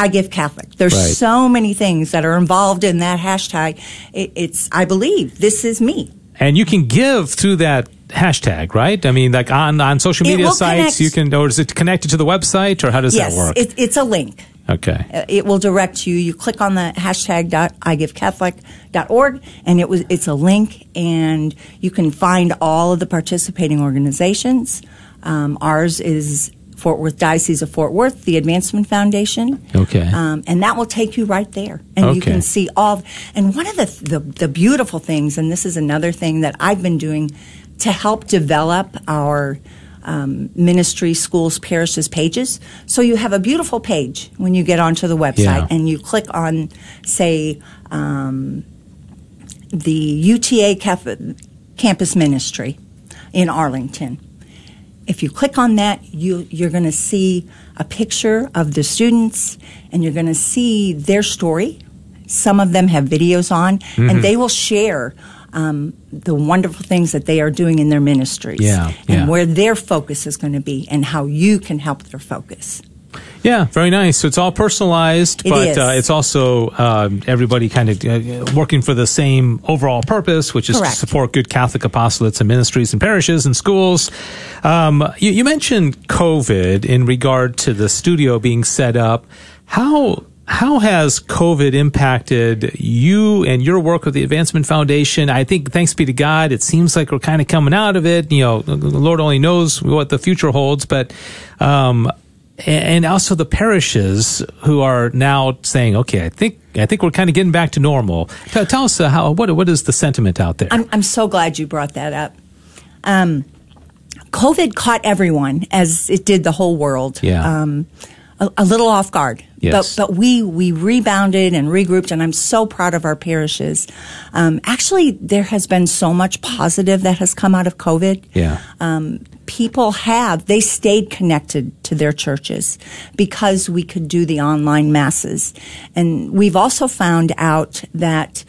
S5: I give Catholic. There's
S1: Right.
S5: so many things that are involved in that hashtag. It, it's, I believe, this is me.
S1: and you can give through that hashtag, right? I mean, like on on social media sites,
S5: connect-
S1: you can, or is it connected to the website, or how does
S5: yes,
S1: that work?
S5: it, it's a link.
S1: Okay.
S5: Uh, It will direct you. You click on the hashtag dot igivecatholic.org and it was it's a link and you can find all of the participating organizations. Um, ours is Fort Worth Diocese of Fort Worth, the Advancement Foundation.
S1: Okay.
S5: Um, and that will take you right there, and you can see all. And one of the, the the beautiful things, and this is another thing that I've been doing to help develop our um, ministry, schools, parishes pages. So you have a beautiful page when you get onto the website,
S1: Yeah.
S5: and you click on, say, um, the UTA campus ministry in Arlington. If you click on that, you, you're going to see a picture of the students and you're going to see their story. Some of them have videos on,
S1: Mm-hmm.
S5: and they will share um, the wonderful things that they are doing in their ministries
S1: Yeah,
S5: and
S1: yeah.
S5: where their focus is going to be and how you can help their focus.
S1: Yeah, very nice. So it's all personalized,
S5: It
S1: but. Uh, it's also um, everybody kind of uh, working for the same overall purpose, which is
S5: Correct.
S1: to support good Catholic apostolates and ministries and parishes and schools. Um, you, you mentioned COVID in regard to the studio being set up. How how has COVID impacted you and your work with the Advancement Foundation? I think, thanks be to God, it seems like we're kind of coming out of it. You know, the Lord only knows what the future holds, but um, and also the parishes who are now saying, "Okay, I think I think we're kind of getting back to normal." Tell, tell us uh, how what what is the sentiment out there?
S5: I'm, I'm so glad you brought that up. Um, COVID caught everyone, as it did the whole world,
S1: Yeah.
S5: um, a, a little off guard.
S1: Yes.
S5: But, but we, we rebounded and regrouped, and I'm so proud of our parishes. Um, actually, there has been so much positive that has come out of COVID.
S1: Yeah.
S5: Um, people have, they stayed connected to their churches because we could do the online masses. And we've also found out that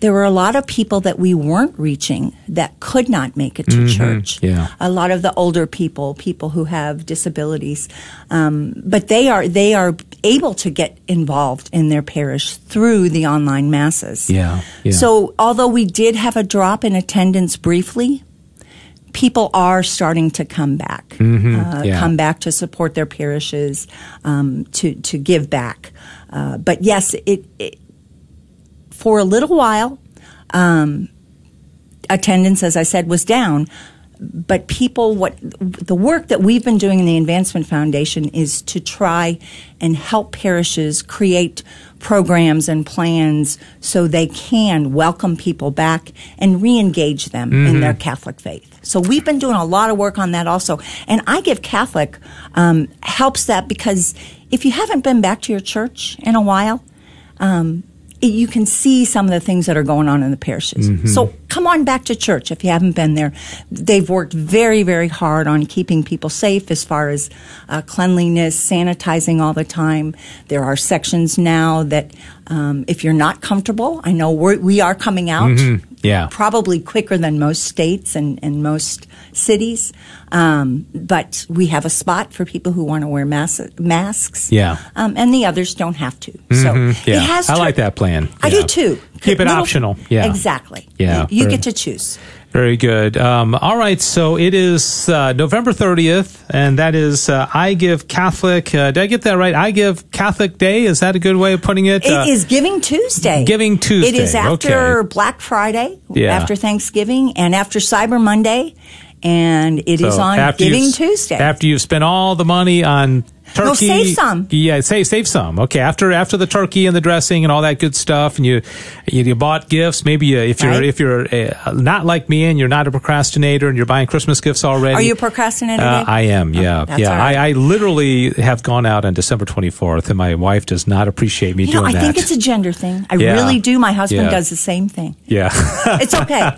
S5: there were a lot of people that we weren't reaching that could not make it to church.
S1: Mm-hmm. yeah.
S5: A lot of the older people, people who have disabilities, um, but they are they are able to get involved in their parish through the online masses.
S1: Yeah, yeah.
S5: So although we did have a drop in attendance briefly, people are starting to come back, uh,
S1: Mm-hmm. yeah.
S5: come back to support their parishes, um, to to give back. Uh, but yes, it, it for a little while, um, attendance, as I said, was down. But people, what the work that we've been doing in the Advancement Foundation is to try and help parishes create programs and plans so they can welcome people back and re-engage them in their Catholic faith. So we've been doing a lot of work on that also. And I Give Catholic um, helps that because if you haven't been back to your church in a while, um, it- you can see some of the things that are going on in the parishes. Mm-hmm. So come on back to church if you haven't been there. They've worked very, very hard on keeping people safe as far as uh, cleanliness, sanitizing all the time. There are sections now that um, if you're not comfortable, I know we're, we are coming out.
S1: Yeah.
S5: Probably quicker than most states and, and most cities. Um, but we have a spot for people who want to wear mas- masks.
S1: Yeah.
S5: Um, and the others don't have to. So
S1: Yeah.
S5: it has
S1: I
S5: tur-
S1: like that plan.
S5: I
S1: Yeah.
S5: do too.
S1: Keep it
S5: Little-
S1: optional. Yeah.
S5: Exactly.
S1: Yeah.
S5: You, you get to choose.
S1: Very good. Um, all right, so it is uh, November 30th, and that is uh, I Give Catholic. Uh, did I get that right? I Give Catholic Day. Is that a good way of putting it?
S5: It
S1: Uh,
S5: is Giving Tuesday.
S1: Giving Tuesday,
S5: It is after
S1: okay.
S5: Black Friday,
S1: Yeah.
S5: after Thanksgiving, and after Cyber Monday, and it is
S1: so
S5: on Giving Tuesday.
S1: After you've spent all the money on turkey,
S5: No, save some.
S1: Yeah, save save some. Okay, after after the turkey and the dressing and all that good stuff, and you you, you bought gifts. Maybe uh, if you're
S5: Right.
S1: if you're uh, not like me and you're not a procrastinator and you're buying Christmas gifts already.
S5: Are you a procrastinator?
S1: Uh, I am, yeah,
S5: that's
S1: yeah.
S5: right.
S1: I, I literally have gone out on December 24th, and my wife does not appreciate me
S5: you know,
S1: doing
S5: I
S1: that.
S5: I think it's a gender thing. I
S1: Yeah.
S5: really do. My husband
S1: Yeah.
S5: does the same thing.
S1: yeah,
S5: It's okay.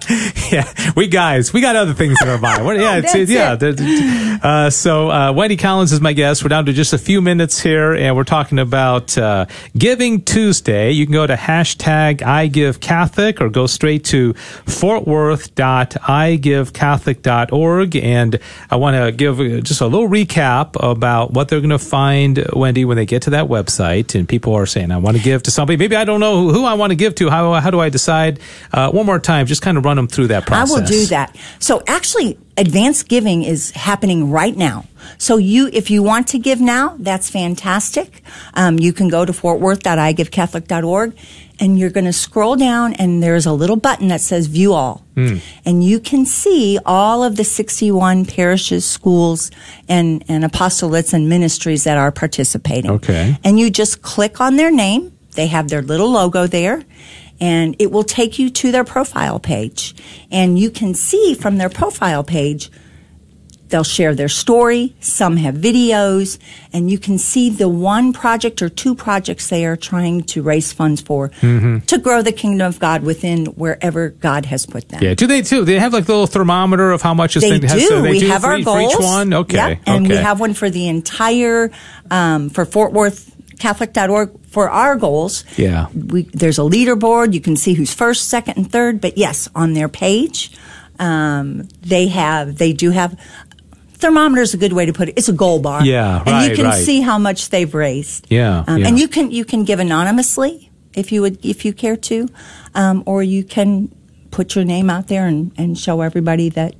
S1: yeah. We guys, we got other things in our mind. Yeah, it's, yeah.
S5: it.
S1: there- Uh, so uh, Wendy Collins is my guest. We're down to just a few minutes here, and we're talking about uh, Giving Tuesday. You can go to hashtag iGiveCatholic or go straight to fortworth.igivecatholic.org. And I want to give just a little recap about what they're going to find, Wendy, when they get to that website. And people are saying, I want to give to somebody. Maybe I don't know who I want to give to. How, how do I decide? Uh, one more time, just kind of run them through that process.
S5: I will do that. So actually, advanced giving is happening right now. So you, if you want to give now, that's fantastic. Um, you can go to fortworth.igivecatholic.org and you're going to scroll down and there's a little button that says view all. Mm. And you can see all of the 61 parishes, schools, and, and apostolates and ministries that are participating.
S1: Okay.
S5: And you just click on their name. They have their little logo there and it will take you to their profile page. And you can see from their profile page, they'll share their story. Some have videos and you can see the one project or two projects they are trying to raise funds for mm-hmm. to grow the kingdom of God within wherever God has put them.
S1: Yeah. Do they too? They have like a little thermometer of how much is
S5: they do.
S1: Has,
S5: they we
S1: do
S5: have
S1: for,
S5: our goals.
S1: For each one. Okay.
S5: Yep. And
S1: okay.
S5: we have one for the entire, um, for Fort Worth Catholic.org for our goals.
S1: Yeah.
S5: We, there's a leaderboard. You can see who's first, second, and third. But yes, on their page, um, they have, they do have, thermometer is a good way to put it. It's a goal bar.
S1: Yeah,
S5: And you can
S1: right.
S5: see how much they've raised.
S1: Yeah,
S5: um,
S1: yeah.
S5: And you can, you can give anonymously if you would, if you care to, um, or you can put your name out there and, and show everybody that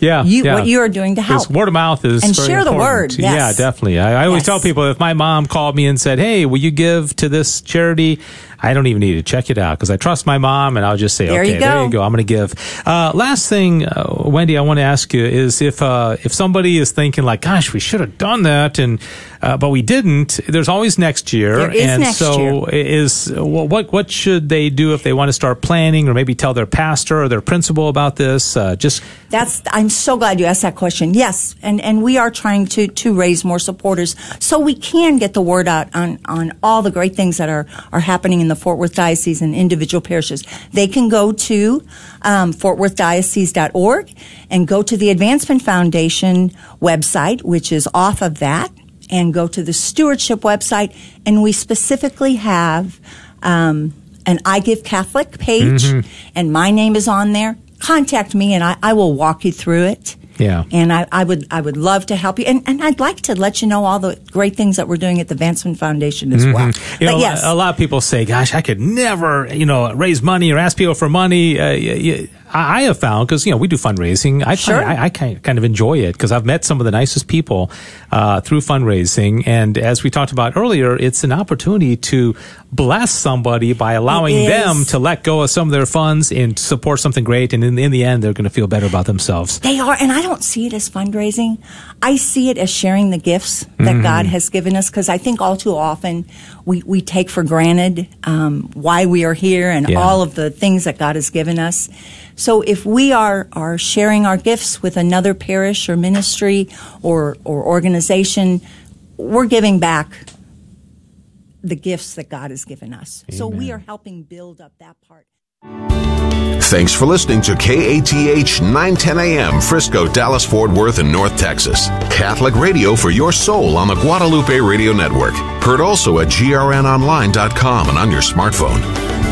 S1: yeah,
S5: you,
S1: yeah.
S5: what you are doing to help.
S1: Word of mouth is
S5: and share the word. Yes.
S1: Yeah, definitely. I, I always
S5: Yes.
S1: tell people if my mom called me and said, "Hey, will you give to this charity?" I don't even need to check it out because I trust my mom, and I'll just say,
S5: There
S1: "Okay,
S5: you
S1: there you go. I'm going to give." Uh, last thing, uh, Wendy, I want to ask you is if uh, if somebody is thinking like, "Gosh, we should have done that," and uh, but we didn't. There's always next year,
S5: There is
S1: and
S5: next
S1: so is what what should they do if they want to start planning, or maybe tell their pastor or their principal about this? Uh, just
S5: That's. I'm so glad you asked that question. Yes, and and we are trying to to raise more supporters so we can get the word out on on all the great things that are are happening in the Fort Worth Diocese and individual parishes. They can go to um, fortworthdiocese.org and go to the Advancement Foundation website, which is off of that, and go to the stewardship website, and we specifically have. Um, an I Give Catholic page, and my name is on there. Contact me, and I, I will walk you through it.
S1: Yeah.
S5: And I, I would I would love to help you, and, and I'd like to let you know all the great things that we're doing at the Advancement Foundation as well.
S1: You know,
S5: but yes,
S1: a lot of people say, "Gosh, I could never, you know, raise money or ask people for money." Uh, y- y- I I have found because you know we do fundraising. I
S5: Sure.
S1: find, I, I kind kind of enjoy it because I've met some of the nicest people uh, through fundraising, and as we talked about earlier, it's an opportunity to bless somebody by allowing them to let go of some of their funds and support something great, and in, in the end, they're going to feel better about themselves.
S5: They are, and I don't see it as fundraising. I see it as sharing the gifts that
S1: Mm-hmm.
S5: God has given us because I think all too often we, we take for granted um, why we are here and
S1: Yeah.
S5: all of the things that God has given us. So if we are, are sharing our gifts with another parish or ministry or, or organization, we're giving back the gifts that God has given us. So we are helping build up that part.
S6: Thanks for listening to KATH 910 AM, Frisco, Dallas, Fort Worth, and North Texas. Catholic radio for your soul on the Guadalupe Radio Network. Heard also at grnonline.com and on your smartphone.